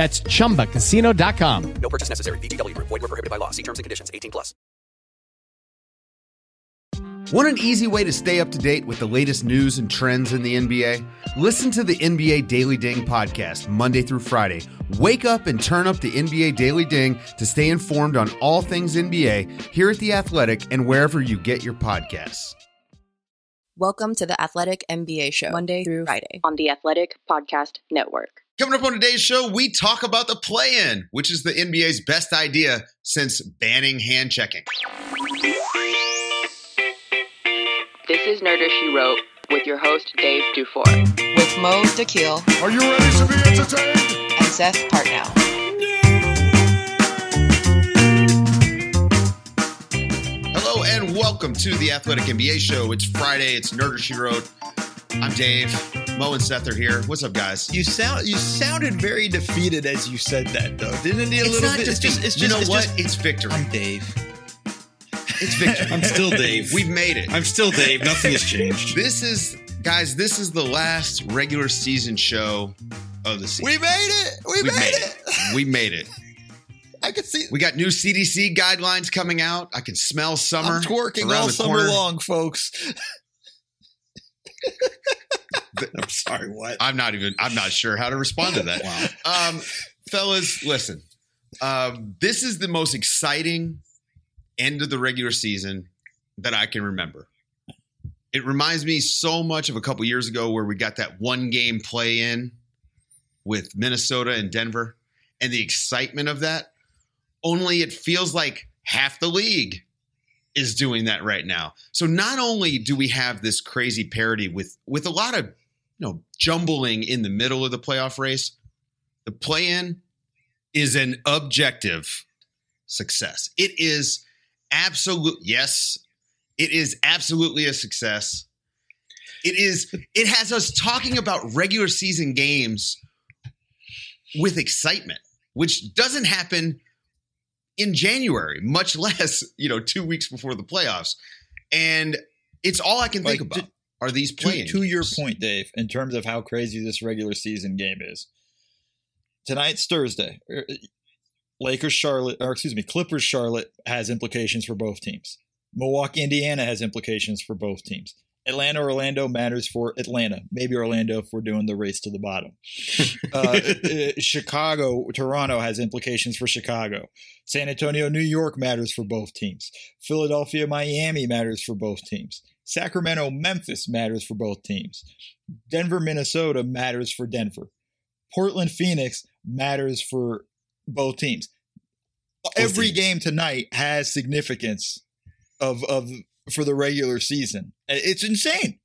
That's chumbacasino.com. No purchase necessary. VGW Group. Void were prohibited by law. See terms and conditions. 18 plus. Want an easy way to stay up to date with the latest news and trends in the NBA? Listen to the NBA Daily Ding podcast Monday through Friday. Wake up and turn up the NBA Daily Ding to stay informed on all things NBA here at The Athletic and wherever you get your podcasts. Welcome to the Athletic NBA Show, Monday through Friday on the Athletic Podcast Network. Coming up on today's show, we talk about the play in, which is the NBA's best idea since banning hand checking. This is Nerder She Wrote with your host, Dave Dufour. With Mo Dakhil. Are you ready to be entertained? And Seth Partnow. Hello and welcome to the Athletic NBA Show. It's Friday. It's Nerder She Wrote. I'm Dave. Mo and Seth are here. What's up, guys? You sound you sounded very defeated as you said that, though, didn't it? A It's little bit. defeat. It's just. It's you just. know it's what? just- it's victory. I'm Dave. It's victory. I'm still Dave. We've made it. I'm still Dave. Nothing has changed. This is, guys. This is the last regular season show of the season. We made it. We We've made, it. We made it. I can see. We got new CDC guidelines coming out. I can smell summer. I'm twerking all summer corner. long, folks. I'm sorry. What? I'm not even. I'm not sure how to respond to that. Wow. Um, fellas, listen. Um, this is the most exciting end of the regular season that I can remember. It reminds me so much of a couple years ago where we got that one game play in with Minnesota and Denver and the excitement of that. Only it feels like half the league is doing that right now. So not only do we have this crazy parody with with a lot of you know jumbling in the middle of the playoff race, the play-in is an objective success. It is absolute yes, it is absolutely a success. It is it has us talking about regular season games with excitement, which doesn't happen in January, much less, you know, 2 weeks before the playoffs. And it's all I can think Like, about to- are these To, playing to your games. point, Dave, in terms of how crazy this regular season game is. Tonight's Thursday. Er, Lakers Charlotte, or excuse me, Clippers Charlotte has implications for both teams. Milwaukee Indiana has implications for both teams. Atlanta Orlando matters for Atlanta. Maybe Orlando if we're doing the race to the bottom. Uh, uh, Chicago Toronto has implications for Chicago. San Antonio New York matters for both teams. Philadelphia Miami matters for both teams. Sacramento Memphis matters for both teams. Denver Minnesota matters for Denver. Portland Phoenix matters for both teams. Every teams. game tonight has significance of of for the regular season. Uh, it's insane.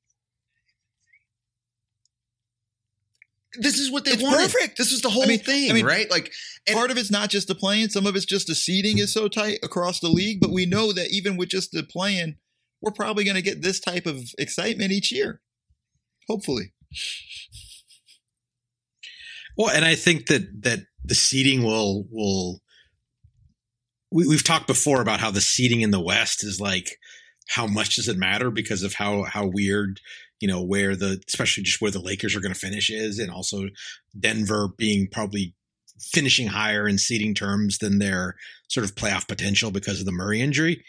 This is what they It's wanted. perfect. This was the whole I mean- thing, I mean, right? Like Part of it's not just the playing, some of it's just the seating is so tight across the league, but we know that even with just the playing, we're probably going to get this type of excitement each year. Hopefully. Well, and I think that that the seeding will will we, we've talked before about how the seating in the West is like how much does it matter because of how how weird you know where the especially just where the Lakers are going to finish is, and also Denver being probably finishing higher in seating terms than their sort of playoff potential because of the Murray injury.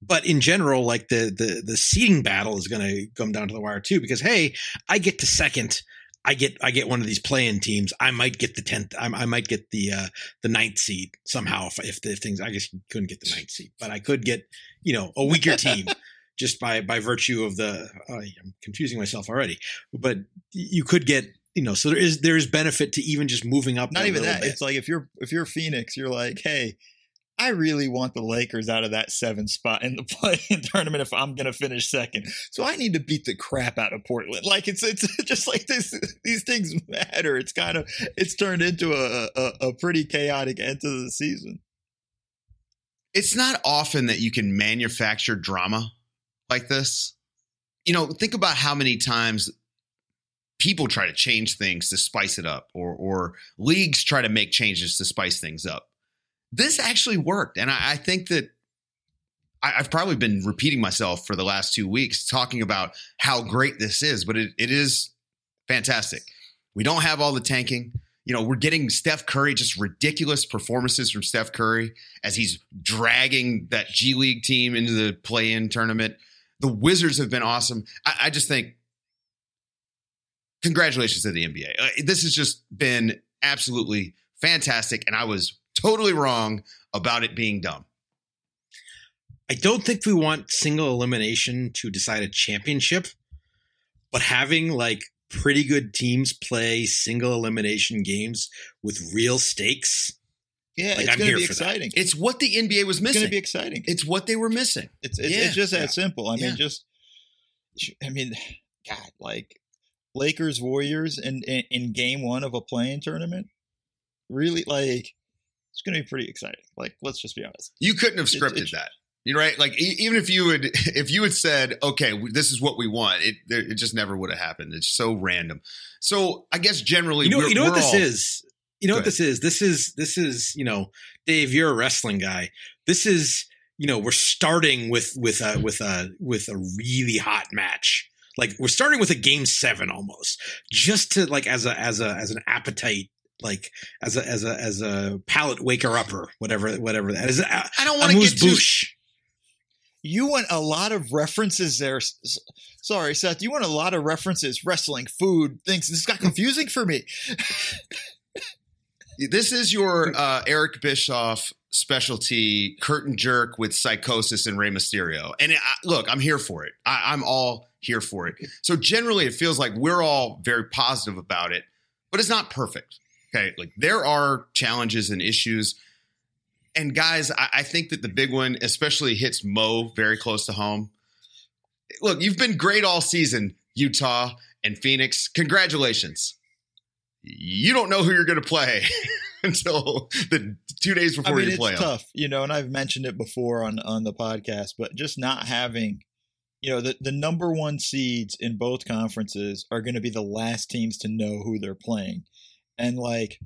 But in general, like the the the seating battle is going to come down to the wire too, because hey, I get to second. I get I get one of these playing teams. I might get the tenth. I, I might get the uh, the ninth seed somehow if, if the things. I guess you couldn't get the ninth seed, but I could get you know a weaker team just by by virtue of the. Uh, I'm confusing myself already, but you could get you know. So there is there is benefit to even just moving up. Not even that. bit. It's like if you're if you're Phoenix, you're like, hey, I really want the Lakers out of that seven spot in the play-in tournament if I'm going to finish second. So I need to beat the crap out of Portland. Like it's it's just like this. These things matter. It's kind of it's turned into a a, a pretty chaotic end to the season. It's not often that you can manufacture drama like this. You know, think about how many times people try to change things to spice it up, or or leagues try to make changes to spice things up. This actually worked, and I, I think that I, I've probably been repeating myself for the last two weeks, talking about how great this is, but it, it is fantastic. We don't have all the tanking. You know, we're getting Steph Curry, just ridiculous performances from Steph Curry as he's dragging that G League team into the play in tournament. The Wizards have been awesome. I, I just think, congratulations to the NBA. Uh, this has just been absolutely fantastic. And I was totally wrong about it being dumb. I don't think we want single elimination to decide a championship, but having like pretty good teams play single elimination games with real stakes. Yeah, Like, it's I'm going to here be for that. exciting. It's what the NBA was missing. It's going to be exciting. it's what they were missing. It's it's, Yeah. it's just that Yeah. simple. I Yeah. mean, just I mean, God, like Lakers Warriors in, in in game one of a play-in tournament, really like it's going to be pretty exciting. Like, let's just be honest. You couldn't have scripted it- that. You're right. Like e- even if you would, if you had said, "Okay, w- this is what we want," it it just never would have happened. It's so random. So I guess generally, You know, we're, you know what we're this all- is. You know Go what this is. This is this is you know, Dave. You're a wrestling guy. This is you know, we're starting with with a with a with a really hot match. Like we're starting with a game seven almost, just to like as a as a as an appetite. Like as a as a as a palate waker upper, whatever whatever that is. I don't want to Amuse get too. You want a lot of references there. S- s- Sorry, Seth. You want a lot of references, wrestling, food, things. This got confusing for me. This is your uh, Eric Bischoff specialty curtain jerk with Psicosis and Rey Mysterio. And I, look, I'm here for it. I, I'm all here for it. So generally, it feels like we're all very positive about it, but it's not perfect. Okay, like there are challenges and issues. And guys, I, I think that the big one, especially hits Mo very close to home. Look, you've been great all season, Utah and Phoenix. Congratulations you don't know who you're going to play until the two days before I mean, you it's play them. tough, you know, and I've mentioned it before on on the podcast, but just not having, you know, the the number one seeds in both conferences are going to be the last teams to know who they're playing, and like,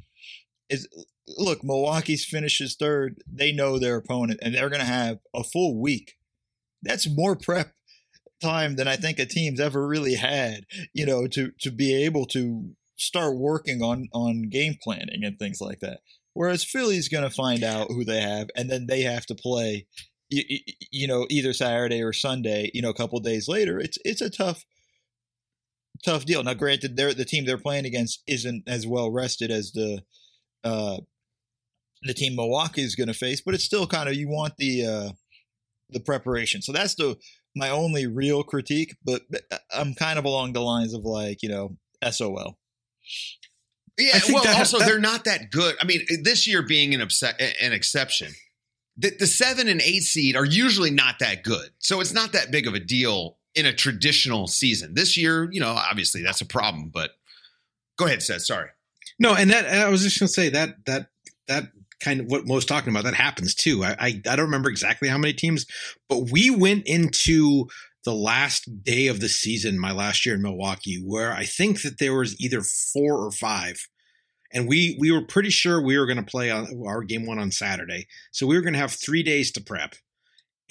is look, Milwaukee's finishes third. They know their opponent, and they're going to have a full week. That's more prep time than I think a team's ever really had, you know, to to be able to start working on on game planning and things like that. Whereas Philly's going to find out who they have, and then they have to play, you, you know, either Saturday or Sunday. You know, a couple days later. It's it's a tough, tough deal. Now, granted, they're the team they're playing against isn't as well rested as the uh, the team Milwaukee is going to face, but it's still kind of you want the uh, the preparation. So that's the my only real critique. But uh, I'm kind of along the lines of like you know SOL. Yeah, well, that- also that- they're not that good. I mean, this year being an obse- an exception, the, the seven and eight seed are usually not that good, so it's not that big of a deal in a traditional season. This year, you know, obviously that's a problem. But go ahead, Seth. Sorry. No, and that I was just to say that that that kind of what Mo was talking about that happens too. I, I I don't remember exactly how many teams, but we went into the last day of the season my last year in Milwaukee where I think that there was either four or five, and we we were pretty sure we were going to play on our game one on Saturday, so we were going to have three days to prep,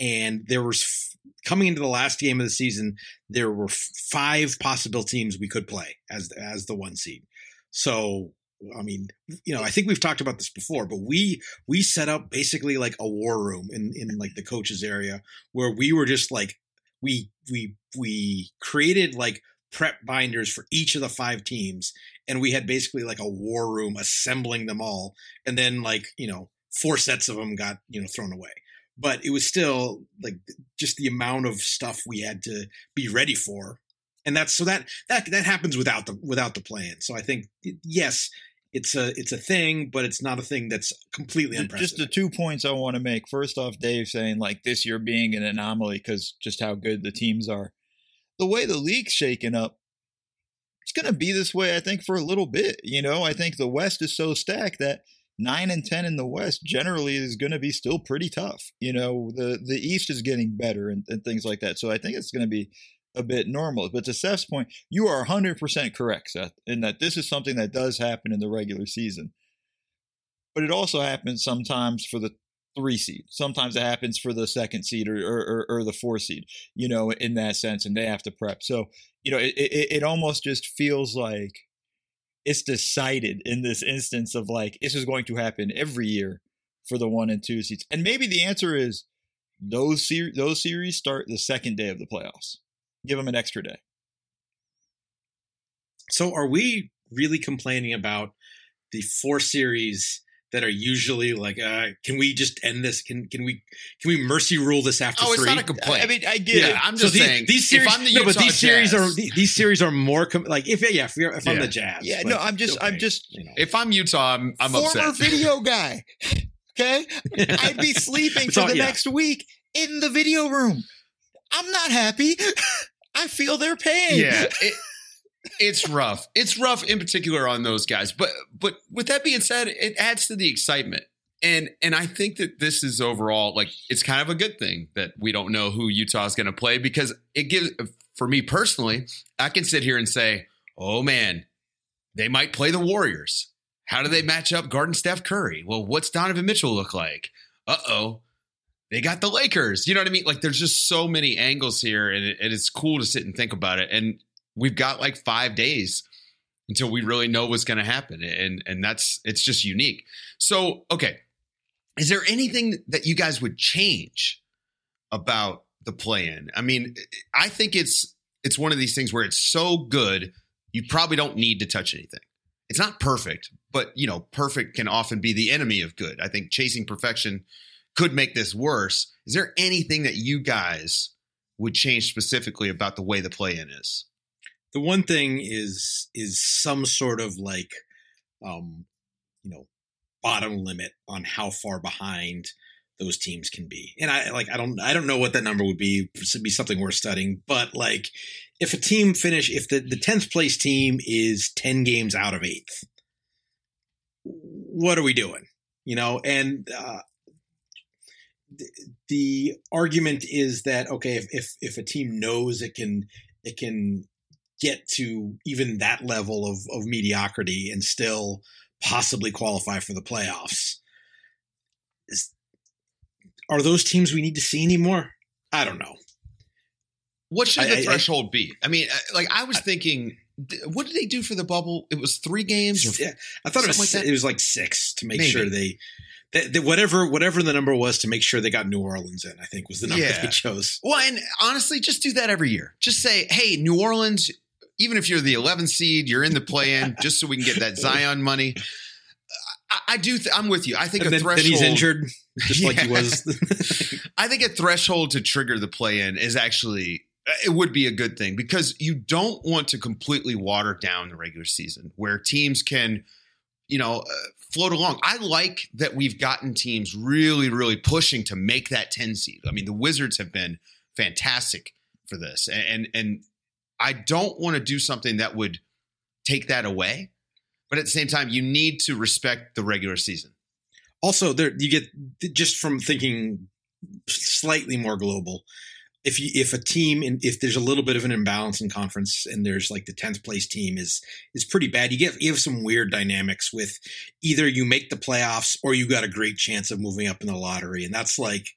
and there was f- coming into the last game of the season, there were f- five possible teams we could play as as the one seed. So I mean, you know, I think we've talked about this before, but we we set up basically like a war room in in like the coaches area where we were just like we we we created like prep binders for each of the five teams and we had basically like a war room assembling them all and then like, you know, four sets of them got, you know, thrown away. But it was still like just the amount of stuff we had to be ready for and that's so that that that happens without the without the plan. So I think yes, it's a it's a thing, but it's not a thing that's completely Just the two points I want to make. First off, Dave saying like this year being an anomaly because just how good the teams are. The way the league's shaken up, it's going to be this way. I think for a little bit. You know, I think the West is so stacked that nine and ten in the West generally is going to be still pretty tough. You know, the the East is getting better and, and things like that. So I think it's going to be a bit normal. But to Seth's point, you are 100% correct, Seth, in that this is something that does happen in the regular season. But it also happens sometimes for the three seed. Sometimes it happens for the second seed or, or, or, the four seed, you know, in that sense, and they have to prep. So, you know, it, it, it almost just feels like it's decided in this instance of like, this is going to happen every year for the one and two seats. And maybe the answer is those, ser- those series start the second day of the playoffs give them an extra day. So, are we really complaining about the four series that are usually like, uh, can we just end this? Can can we can we mercy rule this after? Oh, it's three? not a complaint. I mean, I get yeah, it. I'm just so saying. these, these series, if I'm the no, but these series are these series are more com- like if yeah, if, you're, if I'm the Jazz, Yeah, no, I'm just, I'm just you know. If I'm Utah, I'm, I'm former upset. video guy. Okay, I'd be sleeping for all- the yeah. next week in the video room. I'm not happy. I feel their pain. yeah, it, it's rough. It's rough in particular on those guys. But but with that being said, it adds to the excitement. And and I think that this is overall like it's kind of a good thing that we don't know who Utah is going to play because it gives for me personally, I can sit here and say, "Oh man, they might play the Warriors. How do they match up guarding Steph Curry? Well, what's Donovan Mitchell look like? Uh-oh. They got the Lakers. You know what I mean? Like there's just so many angles here and, it, and it's cool to sit and think about it. And we've got like 5 days until we really know what's going to happen and and that's it's just unique. So, okay. Is there anything that you guys would change about the play-in? I mean, I think it's it's one of these things where it's so good you probably don't need to touch anything. It's not perfect, but you know, perfect can often be the enemy of good. I think chasing perfection could make this worse. Is there anything that you guys would change specifically about the way the play-in is? The one thing is is some sort of like um you know bottom limit on how far behind those teams can be. And i like i don't i don't know what that number would be It'd be something worth studying but like if a team finish if the the 10th place team is 10 games out of 8th what are we doing? You know and uh the, the argument is that okay if, if if a team knows it can it can get to even that level of, of mediocrity and still possibly qualify for the playoffs. Is, are those teams we need to see anymore? I don't know. What should I- the I- I- threshold be? I mean, uh, like I was thinking, what did they do for the bubble? It was three games. Or, Yeah, I thought it was like it was like six to make Maybe. sure they, that that whatever whatever the number was to make sure they got New Orleans in. I think was the number Yeah. they chose. Well, and honestly, just do that every year. Just say, hey, New Orleans, even if you're the 11th seed, you're in the play-in, just so we can get that Zion money. I, I do. Th- I'm with you. I think And a then, then threshold. he's injured, just like he was. I think a threshold to trigger the play-in is actually it would be a good thing because you don't want to completely water down the regular season where teams can, you know, uh, float along. I like that we've gotten teams really, really pushing to make that 10 seed. I mean, the Wizards have been fantastic for this, and and, and I don't want to do something that would take that away, but at the same time, you need to respect the regular season. also there you get just from thinking slightly more global if you if a team and if there's a little bit of an imbalance in conference and there's like the 10th place team is is pretty bad you get you have some weird dynamics with either you make the playoffs or you got a great chance of moving up in the lottery and that's like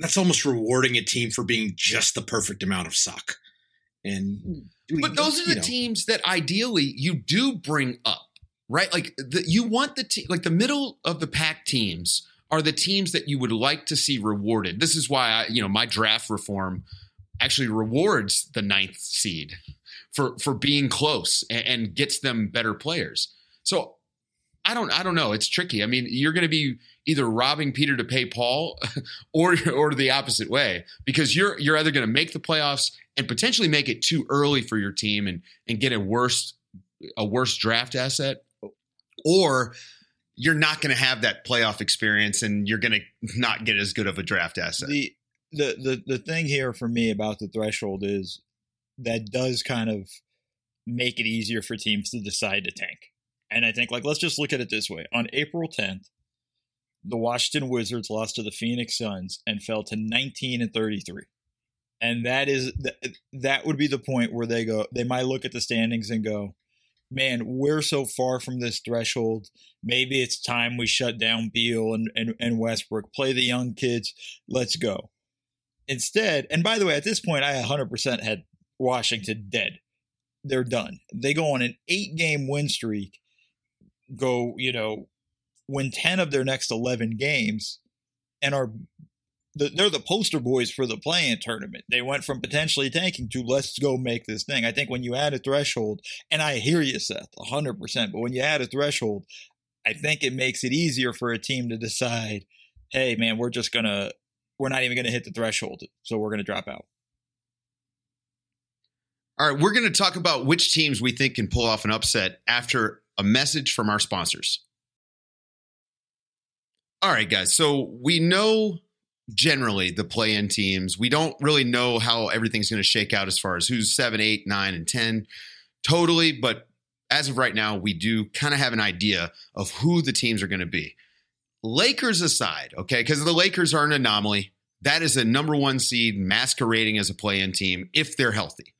that's almost rewarding a team for being just the perfect amount of suck and but those are the know. teams that ideally you do bring up, right? Like the, you want the team, like the middle of the pack teams are the teams that you would like to see rewarded. This is why I, you know, my draft reform actually rewards the ninth seed for for being close and, and gets them better players. So I don't I don't know. It's tricky. I mean, you're going to be either robbing Peter to pay Paul or or the opposite way because you're you're either going to make the playoffs and potentially make it too early for your team and and get a worse a worse draft asset or you're not going to have that playoff experience and you're going to not get as good of a draft asset. The, the the the thing here for me about the threshold is that does kind of make it easier for teams to decide to tank. And I think like let's just look at it this way. On April 10th, the Washington Wizards lost to the Phoenix Suns and fell to 19 and 33. And that is that would be the point where they go they might look at the standings and go, "Man, we're so far from this threshold. Maybe it's time we shut down Beal and and, and Westbrook, play the young kids. Let's go." Instead, and by the way, at this point I 100% had Washington dead. They're done. They go on an 8-game win streak, go, you know, win 10 of their next 11 games and are they're the poster boys for the play-in tournament. They went from potentially tanking to let's go make this thing. I think when you add a threshold, and I hear you, Seth, 100%, but when you add a threshold, I think it makes it easier for a team to decide, hey, man, we're just going to, we're not even going to hit the threshold, so we're going to drop out. All right, we're going to talk about which teams we think can pull off an upset after a message from our sponsors. All right, guys. So we know generally the play in teams. We don't really know how everything's going to shake out as far as who's seven, eight, nine, and 10 totally. But as of right now, we do kind of have an idea of who the teams are going to be. Lakers aside, okay, because the Lakers are an anomaly. That is a number one seed masquerading as a play in team if they're healthy.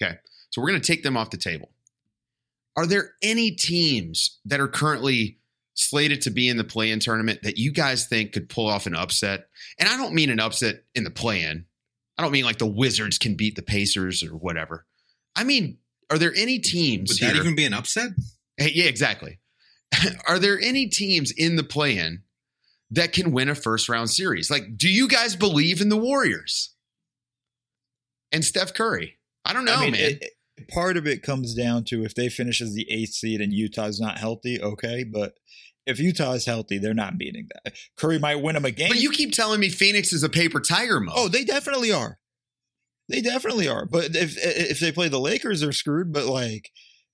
Okay. So we're going to take them off the table. Are there any teams that are currently slated to be in the play in tournament that you guys think could pull off an upset? And I don't mean an upset in the play in. I don't mean like the Wizards can beat the Pacers or whatever. I mean, are there any teams? Would that here- even be an upset? Hey, yeah, exactly. are there any teams in the play in that can win a first round series? Like, do you guys believe in the Warriors and Steph Curry? I don't know, I mean, man. it- part of it comes down to if they finish as the eighth seed and Utah's not healthy, okay. But if Utah is healthy, they're not beating that. Curry might win them a game. but you keep telling me Phoenix is a paper tiger mode. Oh, they definitely are. They definitely are. But if if they play the Lakers, they're screwed. But like,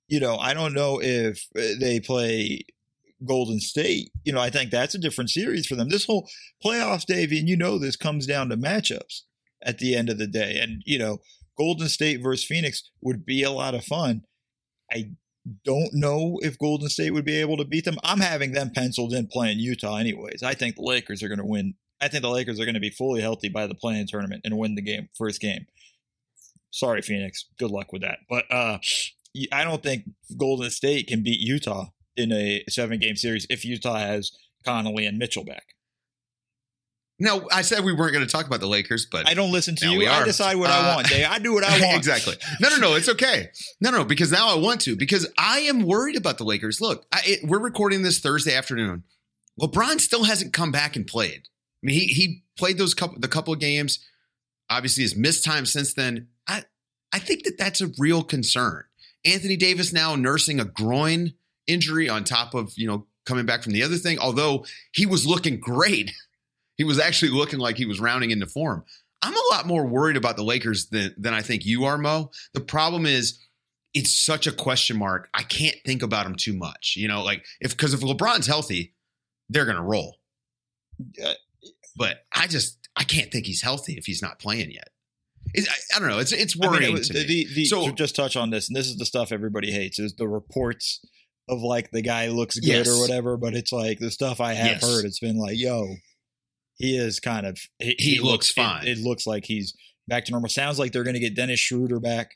you know, I don't know if uh, they play Golden State. You know, I think that's a different series for them. This whole playoffs, Davey, and you know this comes down to matchups at the end of the day. And you know, Golden State versus Phoenix would be a lot of fun. I don't know if Golden State would be able to beat them. I'm having them penciled in play-in Utah anyways. I think the Lakers are going to win. I think the Lakers are going to be fully healthy by the playing tournament and win the game first game. Sorry, Phoenix. Good luck with that. But uh, I don't think Golden State can beat Utah in a seven game series if Utah has Conley and Mitchell back. No, I said we weren't going to talk about the Lakers, but I don't listen to you. I decide what Uh, I want. Dave. I do what I want. exactly. No, no, no. It's okay. No, no, because now I want to because I am worried about the Lakers. Look, I, it, we're recording this Thursday afternoon. LeBron still hasn't come back and played. I mean, he he played those couple the couple of games. Obviously, has missed time since then. I I think that that's a real concern. Anthony Davis now nursing a groin injury on top of you know coming back from the other thing. Although he was looking great, he was actually looking like he was rounding into form. I'm a lot more worried about the Lakers than than I think you are, Mo. The problem is it's such a question mark. I can't think about them too much. You know, like if because if LeBron's healthy, they're gonna roll. But I just I can't think he's healthy if he's not playing yet. It's, I, I don't know. It's it's I mean, worrying it was- the, the, the, So- just touch on this, and this is the stuff everybody hates, is the reports of like the guy looks good Yes. or whatever. But it's like the stuff I have Yes. heard. It's been like, yo, he is kind of he, He looks it- fine. It, looks like he's back to normal. Sounds like they're going to get Dennis Schroeder back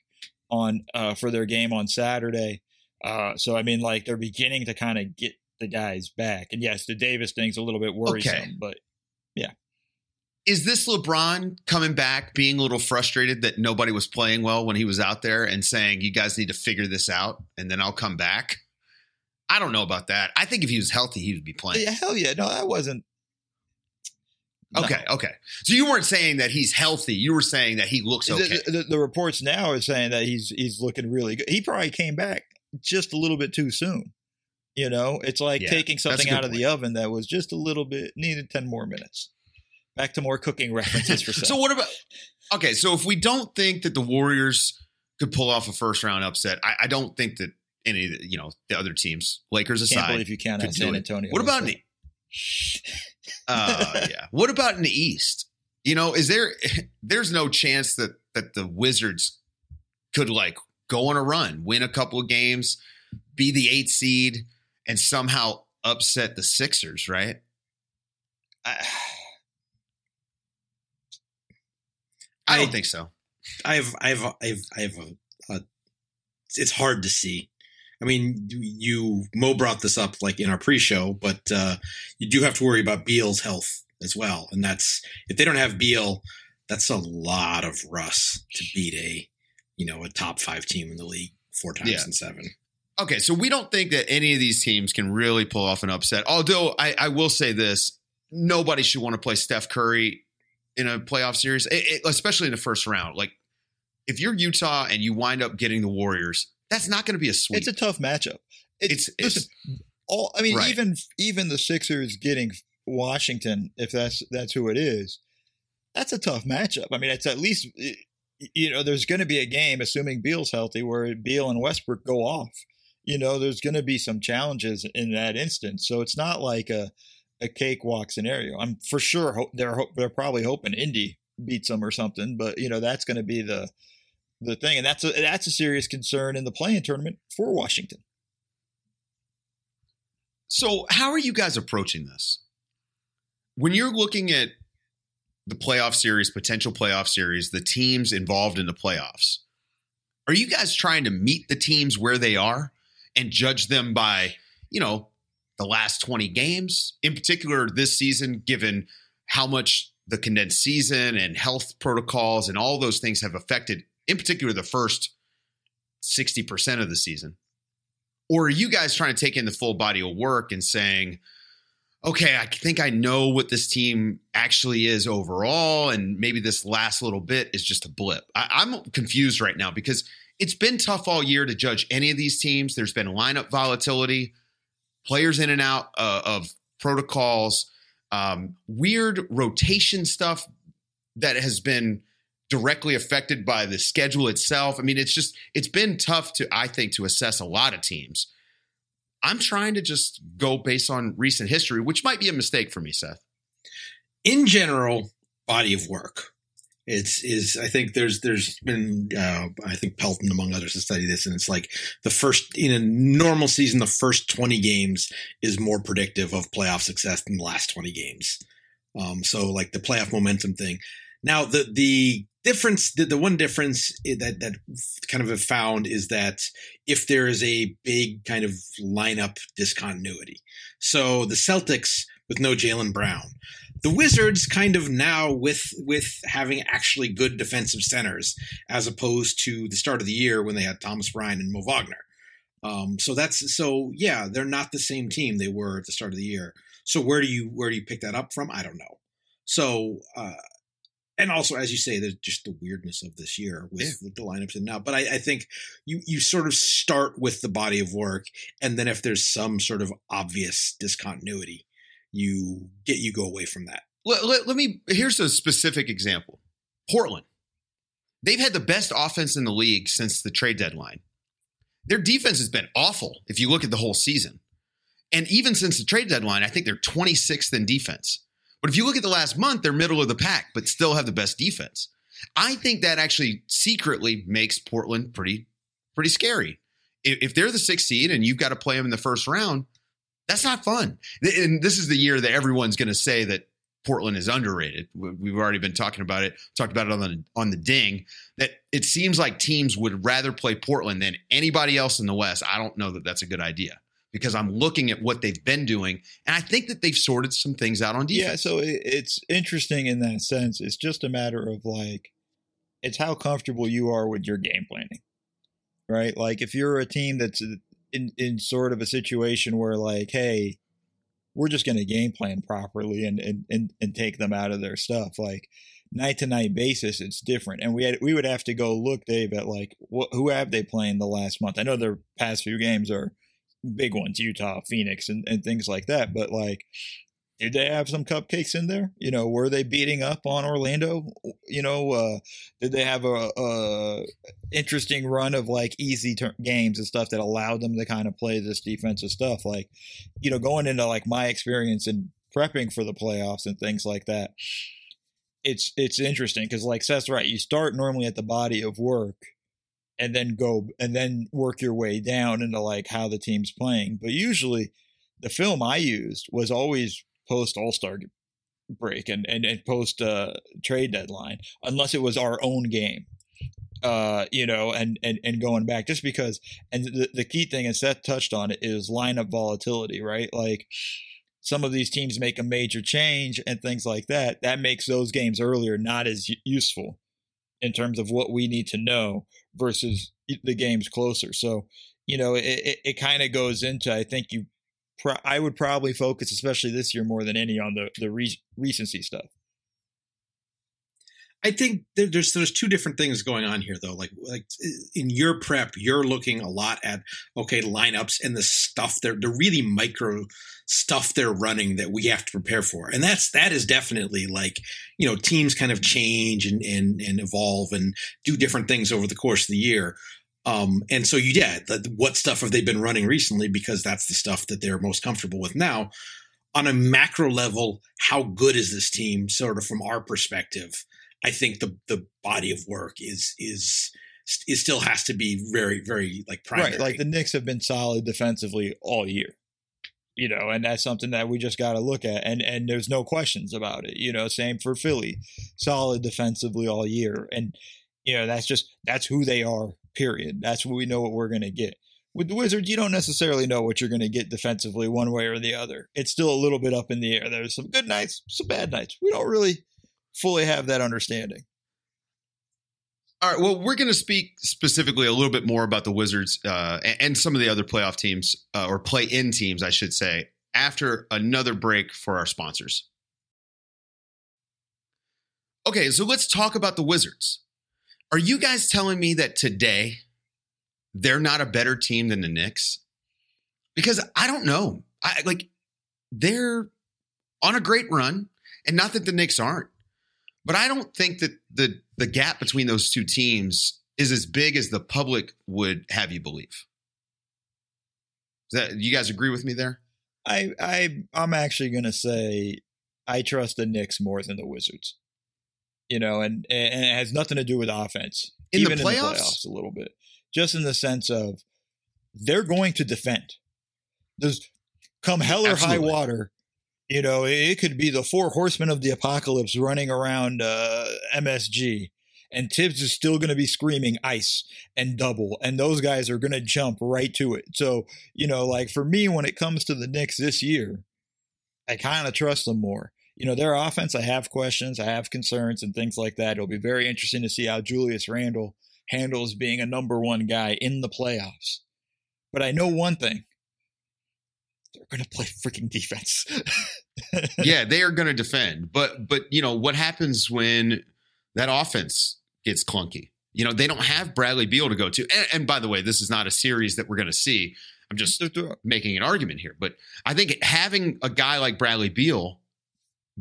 on uh, for their game on Saturday. Uh, so I mean, like they're beginning to kind of get the guys back. And yes, the Davis thing's a little bit worrisome, Okay. but yeah. Is this LeBron coming back, being a little frustrated that nobody was playing well when he was out there and saying, you guys need to figure this out and then I'll come back? I don't know about that. I think if he was healthy, he would be playing. yeah, hell yeah, no, that wasn't. No. Okay, okay. So you weren't saying that he's healthy. You were saying that he looks okay. The, the, the reports now are saying that he's he's looking really good. He probably came back just a little bit too soon. You know, it's like Yeah, taking something out of the oven that was just a little bit needed ten more minutes. Back to more cooking references for so what about okay? So if we don't think that the Warriors could pull off a first round upset, I, I don't think that any of the, you know the other teams, Lakers Can't aside, believe you could out San. Antonio. What about the uh, yeah? What about in the East? You know, is there there's no chance that that the Wizards could like go on a run, win a couple of games, be the eight seed, and somehow upset the Sixers, right? I- I don't I- think so. I've I've I've I've a, a, it's hard to see. I mean, you Mo brought this up like in our pre-show, but uh, you do have to worry about Beal's health as well, and that's if they don't have Beal, that's a lot of Russ to beat a you know a top five team in the league four times Yeah. in seven. Okay, so we don't think that any of these teams can really pull off an upset. Although I, I will say this: nobody should want to play Steph Curry in a playoff series, it- it- especially in the first round. Like, if you're Utah and you wind up getting the Warriors, that's not going to be a sweep. It's a tough matchup. It's- it's- listen, all I mean, Right. even even the Sixers getting Washington, if that's that's who it is, that's a tough matchup. I mean, it's at least you know there's going to be a game, assuming Beal's healthy, where Beal and Westbrook go off. You know, there's going to be some challenges in that instance. So it's not like a a cakewalk scenario. I'm for sure ho- they're they're probably hoping Indy beats them or something, but you know that's going to be the the thing, and that's a that's a serious concern in the play-in tournament for Washington. So, how are you guys approaching this? When you're looking at the playoff series, potential playoff series, the teams involved in the playoffs, are you guys trying to meet the teams where they are and judge them by, you know, the last 20 games? In particular, this season, given how much the condensed season and health protocols and all those things have affected, in particular, the first 60% of the season? Or are you guys trying to take in the full body of work and saying, okay, I think I know what this team actually is overall, and maybe this last little bit is just a blip? I, I'm confused right now because it's been tough all year to judge any of these teams. There's been lineup volatility, players in and out uh, of protocols, um, weird rotation stuff that has been directly affected by the schedule itself. I mean, it's just it's been tough to I think to assess a lot of teams. I'm trying to just go based on recent history, which might be a mistake for me, Seth. in general, body of work. It's is I think there's there's been uh, I think Pelton among others has studied this, and it's like the first in a normal season, the first twenty games is more predictive of playoff success than the last twenty games. Um, so like the playoff momentum thing. Now the the difference, the, the one difference that that kind of have found is that if there is a big kind of lineup discontinuity, so the Celtics with no Jaylen Brown, the Wizards kind of now with with having actually good defensive centers as opposed to the start of the year when they had Thomas Bryant and Mo Wagner. Um, so that's so yeah, they're not the same team they were at the start of the year. So where do you where do you pick that up from? I don't know. So uh, and also as you say, there's just the weirdness of this year with the, the lineups and now. But I, I think you you sort of start with the body of work, and then if there's some sort of obvious discontinuity, you get you go away from that. Let, let, let me here's a specific example. Portland. They've had the best offense in the league since the trade deadline. Their defense has been awful if you look at the whole season. And even since the trade deadline, I think they're 26th in defense. But if you look at the last month, they're middle of the pack, but still have the best defense. I think that actually secretly makes Portland pretty, pretty scary. If, they're the sixth seed and you've got to play them in the first round, that's not fun. And this is the year that everyone's going to say that Portland is underrated. We- We've already been talking about it, talked about it on the on the ding. That it seems like teams would rather play Portland than anybody else in the West. I don't know that that's a good idea because I'm looking at what they've been doing, and I think that they've sorted some things out on defense. Yeah, so it, it's interesting in that sense. It's just a matter of like, it's how comfortable you are with your game planning, right? Like if you're a team that's in in sort of a situation where like, hey, we're just going to game plan properly and, and and and take them out of their stuff, like night to night basis, it's different. And we had we would have to go look, Dave, at like what who have they playing the last month? I know their past few games are big ones, Utah, Phoenix, and, and things like that. But like, did they have some cupcakes in there? You know, were they beating up on Orlando? You know, uh, did they have a, a interesting run of like easy ter- games and stuff that allowed them to kind of play this defensive stuff? Like, you know, going into like my experience in prepping for the playoffs and things like that. It's it's interesting because like Seth's right. You start normally at the body of work and then go and then work your way down into like how the team's playing. But usually the film I used was always post All Star break and, and, and post uh, trade deadline, unless it was our own game. Uh, you know, and, and and going back just because and the, the key thing and Seth touched on it is lineup volatility, right? Like some of these teams make a major change and things like that. That makes those games earlier not as useful in terms of what we need to know versus the games closer. So, you know, it, it, it kind of goes into, I think you, pro- I would probably focus, especially this year more than any on the, the re- recency stuff. I think there's there's two different things going on here though. Like like in your prep, you're looking a lot at okay lineups and the stuff they're the really micro stuff they're running that we have to prepare for, and that's that is definitely like you know teams kind of change and and and evolve and do different things over the course of the year. Um, and so you yeah, the, what stuff have they been running recently? Because that's the stuff that they're most comfortable with now. On a macro level, how good is this team? Sort of from our perspective. I think the the body of work is is it still has to be very very like primary. Right, like the Knicks have been solid defensively all year. You know, and that's something that we just got to look at, and and there's no questions about it. You know, same for Philly, solid defensively all year, and you know that's just that's who they are. Period. That's what we know what we're going to get. With the Wizards, you don't necessarily know what you're going to get defensively one way or the other. It's still a little bit up in the air. There's some good nights, some bad nights. We don't really fully have that understanding. All right. Well, we're going to speak specifically a little bit more about the Wizards uh, and, and some of the other playoff teams uh, or play-in teams, I should say, after another break for our sponsors. Okay, so let's talk about the Wizards. Are you guys telling me that today they're not a better team than the Knicks? Because I don't know. I like they're on a great run, and not that the Knicks aren't. But I don't think that the the gap between those two teams is as big as the public would have you believe. That you guys agree with me there? I I I'm actually going to say I trust the Knicks more than the Wizards. You know, and and it has nothing to do with offense. In the even playoffs? in the playoffs a little bit. Just in the sense of they're going to defend. There's come hell or Absolutely. high water. You know, it, could be the four horsemen of the apocalypse running around uh, MSG, and Thibs is still going to be screaming ice and double, and those guys are going to jump right to it. So, you know, like for me, when it comes to the Knicks this year, I kind of trust them more. You know, their offense, I have questions, I have concerns, and things like that. It'll be very interesting to see how Julius Randle handles being a number one guy in the playoffs. But I know one thing they're going to play freaking defense. yeah, they are going to defend, but but you know what happens when that offense gets clunky? You know they don't have Bradley Beal to go to. And, and by the way, this is not a series that we're going to see. I'm just making an argument here, but I think having a guy like Bradley Beal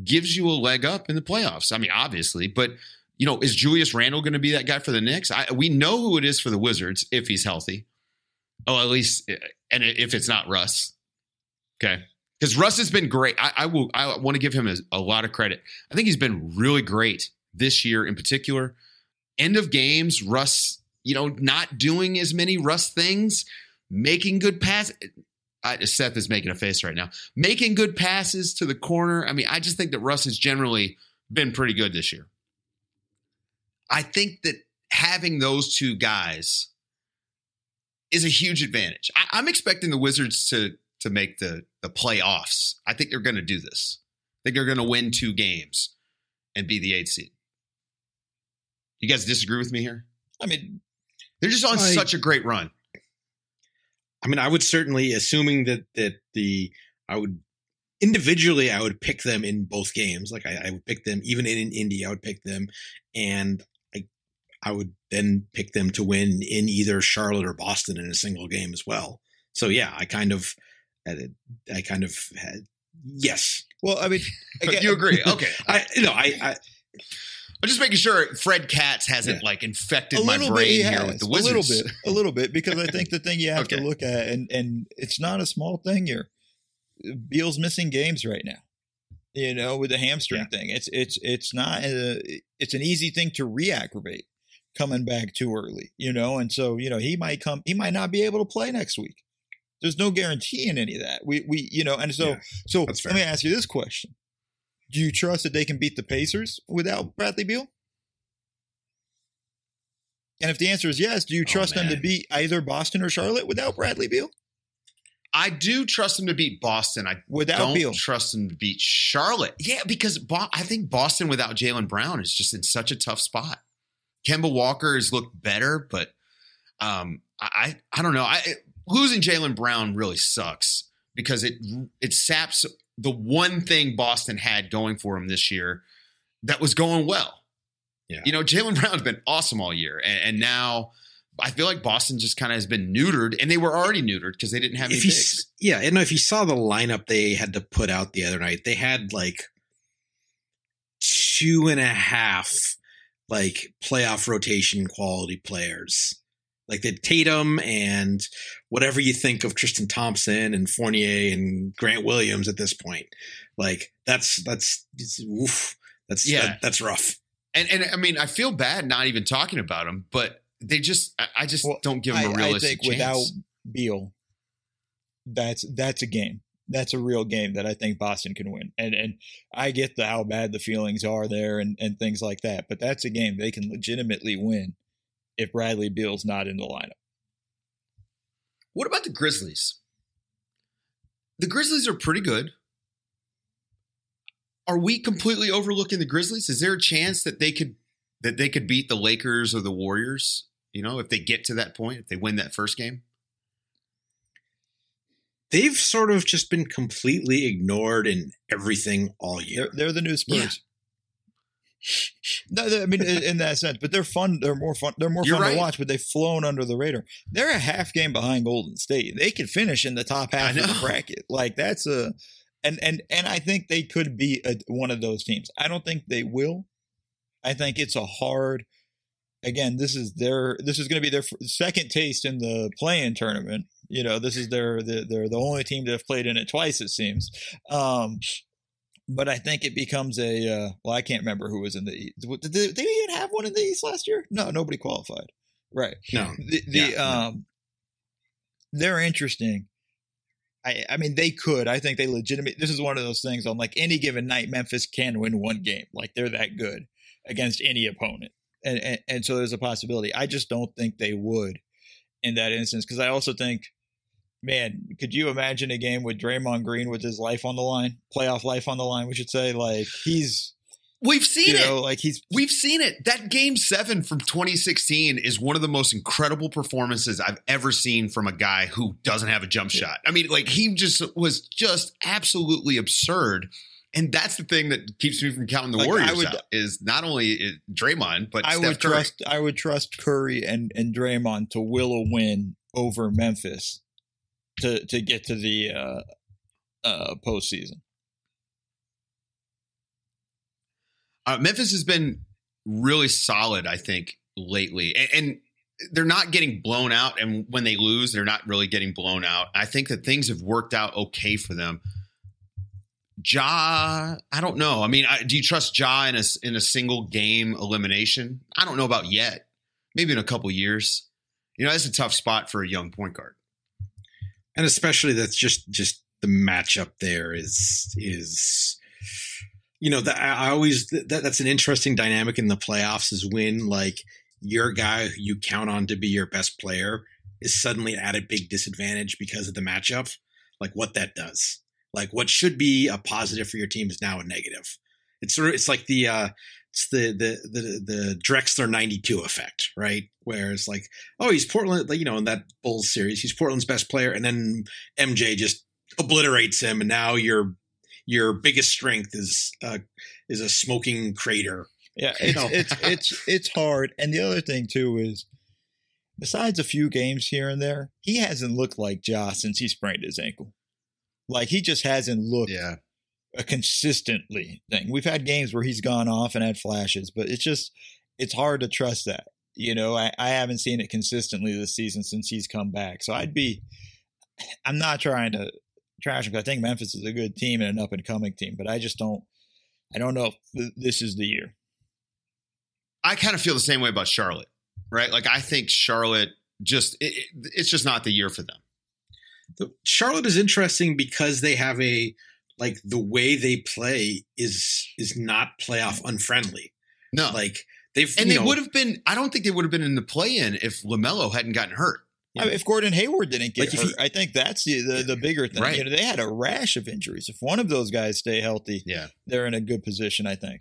gives you a leg up in the playoffs. I mean, obviously, but you know, is Julius Randle going to be that guy for the Knicks? I, we know who it is for the Wizards if he's healthy. Oh, at least, eh, and if it's not Russ, okay, because Russ has been great. I, I will. I want to give him a, a lot of credit. I think he's been really great this year, in particular. End of games, Russ, you know, not doing as many Russ things, making good passes. Seth is making a face right now. Making good passes to the corner. I mean, I just think that Russ has generally been pretty good this year. I think that having those two guys is a huge advantage. I, I'm expecting the Wizards to to make the the playoffs. I think they're going to do this. I think they're going to win two games and be the eighth seed. You guys disagree with me here? I mean, they're just on I- such a great run. I mean, I would certainly, assuming that that the I would individually, I would pick them in both games. Like I, I would pick them even in, in Indy, I would pick them, and I I would then pick them to win in either Charlotte or Boston in a single game as well. So yeah, I kind of had it, I kind of had yes. Well, I mean, again, you agree? Okay. I no, I, I I'm just making sure Fred Katz hasn't like infected a my little bit brain he here has, with the wizards. a little bit, a little bit, because I think the thing you have to look at, and and it's not a small thing here. Beal's missing games right now. You know, with the hamstring thing, it's it's it's not a, it's an easy thing to re-aggravate coming back too early. You know, and so you know he might come, he might not be able to play next week. There's no guarantee in any of that. We we you know, and so Yeah, so let me ask you this question: Do you trust that they can beat the Pacers without Bradley Beal? And if the answer is yes, do you trust them to beat either Boston or Charlotte without Bradley Beal? I do trust them to beat Boston. I Without don't Beal. trust them to beat Charlotte. Yeah, because Bo- I think Boston without Jaylen Brown is just in such a tough spot. Kemba Walker has looked better, but um, I I don't know. I losing Jaylen Brown really sucks because it it saps the one thing Boston had going for him this year that was going well. Yeah. You know, Jaylen Brown's been awesome all year, and, and now I feel like Boston just kind of has been neutered, and they were already neutered because they didn't have any if you bigs. s- yeah, and if you saw the lineup they had to put out the other night, they had like two and a half like playoff rotation quality players. Like the Tatum and whatever you think of Tristan Thompson and Fournier and Grant Williams at this point. Like that's that's it's, oof, that's Yeah. that- that's rough. And and I mean, I feel bad not even talking about them, but they just I- I just don't give them a I, I realistic think without. Beal, that's that's a game. That's a real game that I think Boston can win. And and I get the how bad the feelings are there and, and things like that. But that's a game they can legitimately win if Bradley Beal's not in the lineup. What about the Grizzlies? The Grizzlies are pretty good. Are we completely overlooking the Grizzlies? Is there a chance that they could that they could beat the Lakers or the Warriors? You know, if they get to that point, if they win that first game. They've sort of just been completely ignored in everything all year. They're, they're the new Spurs. No, I mean, in that sense, but they're fun. They're more fun. They're more You're fun right. to watch, but they've flown under the radar. They're a half game behind Golden State. They could finish in the top half of the bracket. Like that's a, and and and I think they could be a, one of those teams. I don't think they will. I think it's a hard. Again, this is their. This is going to be their second taste in the play-in tournament. You know, this is their. They're, they're the only team to have played in it twice. It seems. Um, but I think it becomes a uh, well, I can't remember who was in the East. Did they, did they even have one in the East last year? No, nobody qualified. Right. No. The, the um, they're interesting. I I mean they could. I think they legitimate. This is one of those things on like any given night, Memphis can win one game. Like they're that good against any opponent, and and, and so there's a possibility. I just don't think they would in that instance because I also think man, could you imagine a game with Draymond Green with his life on the line, playoff life on the line? We should say like he's We've seen you it. know like he's We've seen it. That game seven from 2016 is one of the most incredible performances I've ever seen from a guy who doesn't have a jump shot. I mean, like he just was just absolutely absurd. And that's the thing that keeps me from counting the Like, Warriors would- out is not only Draymond, but I Steph would Curry. trust I would trust Curry and and Draymond to will a win over Memphis to to get to the uh uh postseason. Uh, Memphis has been really solid, I think, lately, and, and they're not getting blown out. And when they lose, they're not really getting blown out. I think that things have worked out okay for them. Ja, I don't know. I mean, I, do you trust Ja in a in a single game elimination? I don't know about yet. Maybe in a couple years. You know, that's a tough spot for a young point guard. And especially that's just just the matchup there is is you know I always that, that's an interesting dynamic in the playoffs is when like your guy who you count on to be your best player is suddenly at a big disadvantage because of the matchup like what that does. Like what should be a positive for your team is now a negative. It's sort of it's like the uh it's the the the the Drexler 92 effect, right? Where it's like, oh, he's Portland, like, you know, in that Bulls series, he's Portland's best player, and then MJ just obliterates him, and now your your biggest strength is uh, is a smoking crater. Yeah, You it's know? it's it's it's hard. And the other thing too is, besides a few games here and there, he hasn't looked like Ja since he sprained his ankle. Like he just hasn't looked Yeah. A consistently thing. We've had games where he's gone off and had flashes, but it's just it's hard to trust that. You know, I, I haven't seen it consistently this season since he's come back. So I'd be I'm not trying to trash him 'cause I think Memphis is a good team and an up and coming team, but I just don't I don't know if th- this is the year. I kind of feel the same way about Charlotte, right? Like I think Charlotte just it, it- it's just not the year for them. The, Charlotte is interesting because they have a like the way they play is is not playoff unfriendly. No, Like they've and you they know, would have been. I don't think they would have been in the play-in if Lamelo hadn't gotten hurt. I mean, if Gordon Hayward didn't get Like, hurt, he- I think that's the, the the bigger thing. Right. You know, they had a rash of injuries. If one of those guys stay healthy, Yeah, they're in a good position. I think.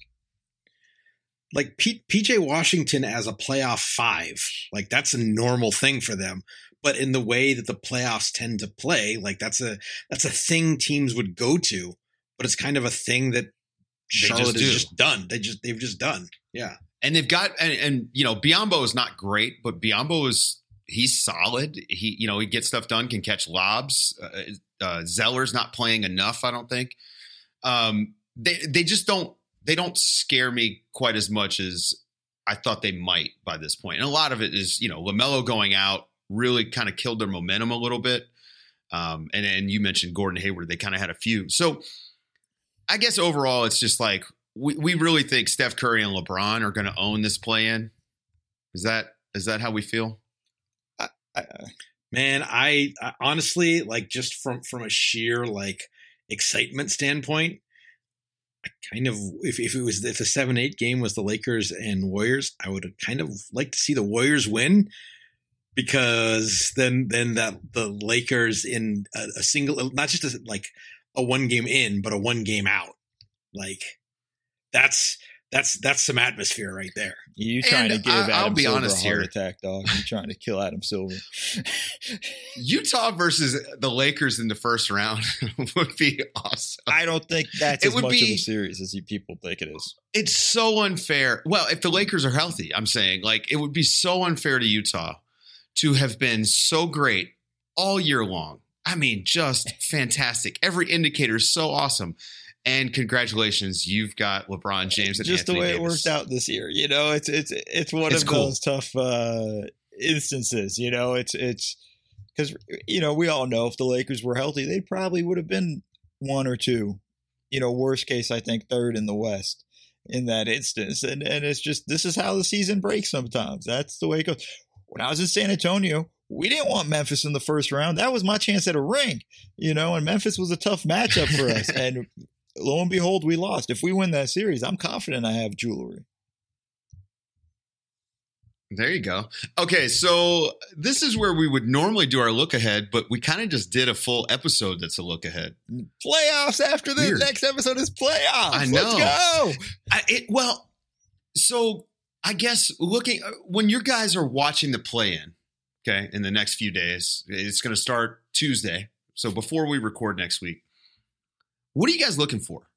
like P- PJ Washington as a playoff five, like that's a normal thing for them. But in the way that the playoffs tend to play, like that's a that's a thing teams would go to, but it's kind of a thing that Charlotte just has do. just done. They just they've just done. Yeah. and they've got and, and you know Biyombo is not great, but Biyombo is he's solid. He you know he gets stuff done, can catch lobs. Uh, uh, Zeller's not playing enough, I don't think. Um, they they just don't they don't scare me quite as much as I thought they might by this point. And a lot of it is you know Lamelo going out really kind of killed their momentum a little bit. Um, and and you mentioned Gordon Hayward, they kind of had a few. So I guess overall, it's just like we, we really think Steph Curry and LeBron are going to own this play-in. Is that is that how we feel? Man, I, I honestly like just from from a sheer like excitement standpoint, I kind of if, if it was if the seven eight game was the Lakers and Warriors, I would kind of like to see the Warriors win because then then that the Lakers in a, a single not just a, like a one game in, but a one game out, like that's that's that's some atmosphere right there. you trying And to give I- Adam I'll be Silver honest a heart here. attack, dog? You trying to kill Adam Silver? Utah versus the Lakers in the first round would be awesome. I don't think that's It as would much of be- a series as you people think it is. It's so unfair. Well, if the Lakers are healthy, I'm saying like it would be so unfair to Utah to have been so great all year long. I mean, just fantastic. Every indicator is so awesome. And congratulations, you've got LeBron James and just Anthony the way Davis. it worked out this year. You know, it's it's it's one It's of cool. those tough uh, instances. You know, it's it's because you know we all know if the Lakers were healthy, they probably would have been one or two. You know, worst case, I think third in the West in that instance. And and it's just this is how the season breaks. Sometimes that's the way it goes. When I was in San Antonio. We didn't want Memphis in the first round. That was my chance at a ring, you know, and Memphis was a tough matchup for us. and lo and behold, we lost. If we win that series, I'm confident I have jewelry. There you go. Okay, so this is where we would normally do our look ahead, but we kind of just did a full episode that's a look ahead. Playoffs after the next episode is playoffs. I know. Let's go. I, it, well, so I guess looking uh, when your guys are watching the play-in, okay, in the next few days, it's going to start Tuesday. So before we record next week, what are you guys looking for?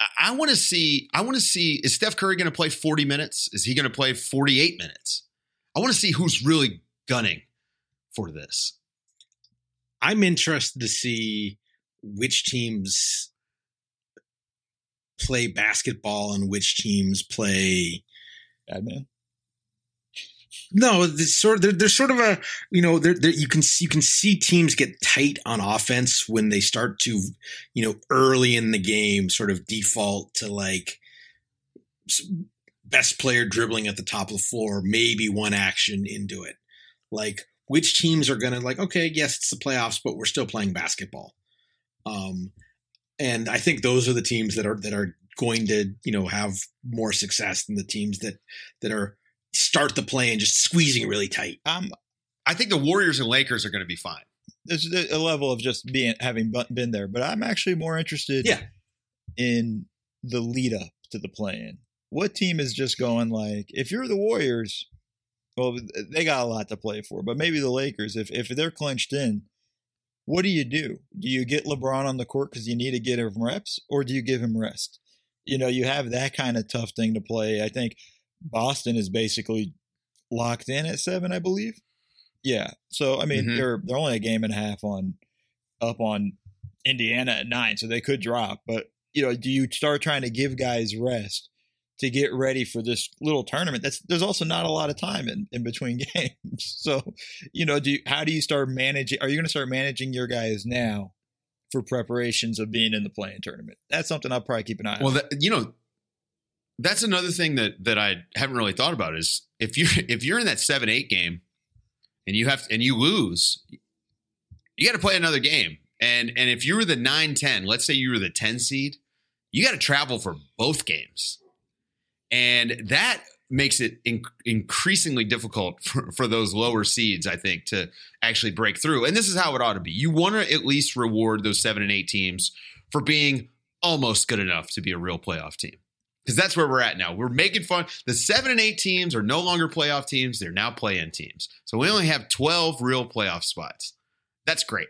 I, I want to see. I want to see. Is Steph Curry going to play forty minutes? Is he going to play forty-eight minutes? I want to see who's really gunning for this. I'm interested to see which teams play basketball and which teams play Bad man. no there's sort of there, there's sort of a you know there, there you can you can see teams get tight on offense when they start to you know early in the game sort of default to like best player dribbling at the top of the floor maybe one action into it like which teams are going to like, okay, yes, it's the playoffs, but we're still playing basketball. Um, and I think those are the teams that are that are going to you know have more success than the teams that that are start the play and just squeezing really tight. Um, I think the Warriors and Lakers are going to be fine. There's a level of just being having been there, but I'm actually more interested yeah. in the lead up to the play-in. What team is just going like if you're the Warriors, well they got a lot to play for, but maybe the Lakers if if they're clinched in, what do you do? Do you get LeBron on the court because you need to get him reps, or do you give him rest? You know, you have that kind of tough thing to play. I think Boston is basically locked in at seven, I believe. Yeah. So I mean, mm-hmm. they're they're only a game and a half on up on Indiana at nine, so they could drop. But you know, do you start trying to give guys rest to get ready for this little tournament? That's there's also not a lot of time in, in between games. So, you know, do you, how do you start managing? Are you going to start managing your guys now for preparations of being in the play-in tournament? That's something I'll probably keep an eye well, on. Well, you know, that's another thing that that I haven't really thought about is if you if you're in that seven eight game and you have and you lose, you got to play another game. And and if you were the 9-10, let's say you were the 10 seed, you got to travel for both games. And that makes it in, increasingly difficult for, for those lower seeds, I think, to actually break through. And this is how it ought to be. You want to at least reward those seven and eight teams for being almost good enough to be a real playoff team. Because that's where we're at now. We're making fun. The seven and eight teams are no longer playoff teams, they're now play in teams. So we only have 12 real playoff spots. That's great.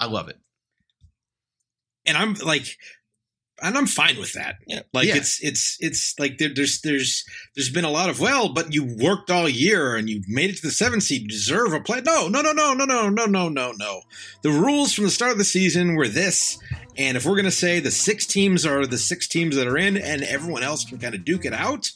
I love it. And I'm like, and I'm fine with that. Yeah. Like yeah. it's it's it's like there, there's there's there's been a lot of well, but you worked all year and you made it to the seven seed. You deserve a play. No, no, no, no, no, no, no, no, no, no. The rules from the start of the season were this, and if we're gonna say the six teams are the six teams that are in, and everyone else can kind of duke it out,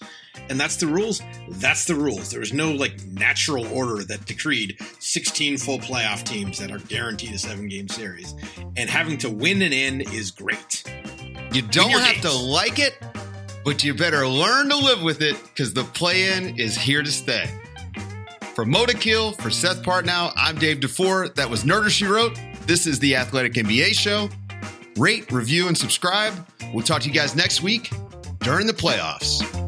and that's the rules. That's the rules. There was no like natural order that decreed 16 full playoff teams that are guaranteed a seven game series, and having to win an in is great. You don't have games. to like it, but you better learn to live with it because the play in is here to stay. For Mo Dakhil, for Seth Partnow, I'm Dave DuFour. That was Nerder She Wrote. This is the Athletic NBA Show. Rate, review, and subscribe. We'll talk to you guys next week during the playoffs.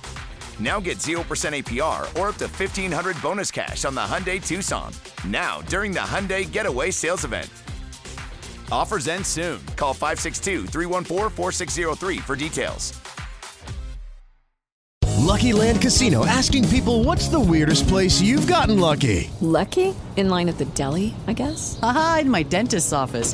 Now get 0% APR or up to 1500 bonus cash on the Hyundai Tucson. Now, during the Hyundai Getaway Sales Event. Offers end soon. Call 562 314 4603 for details. Lucky Land Casino asking people what's the weirdest place you've gotten lucky? Lucky? In line at the deli, I guess? Aha, in my dentist's office.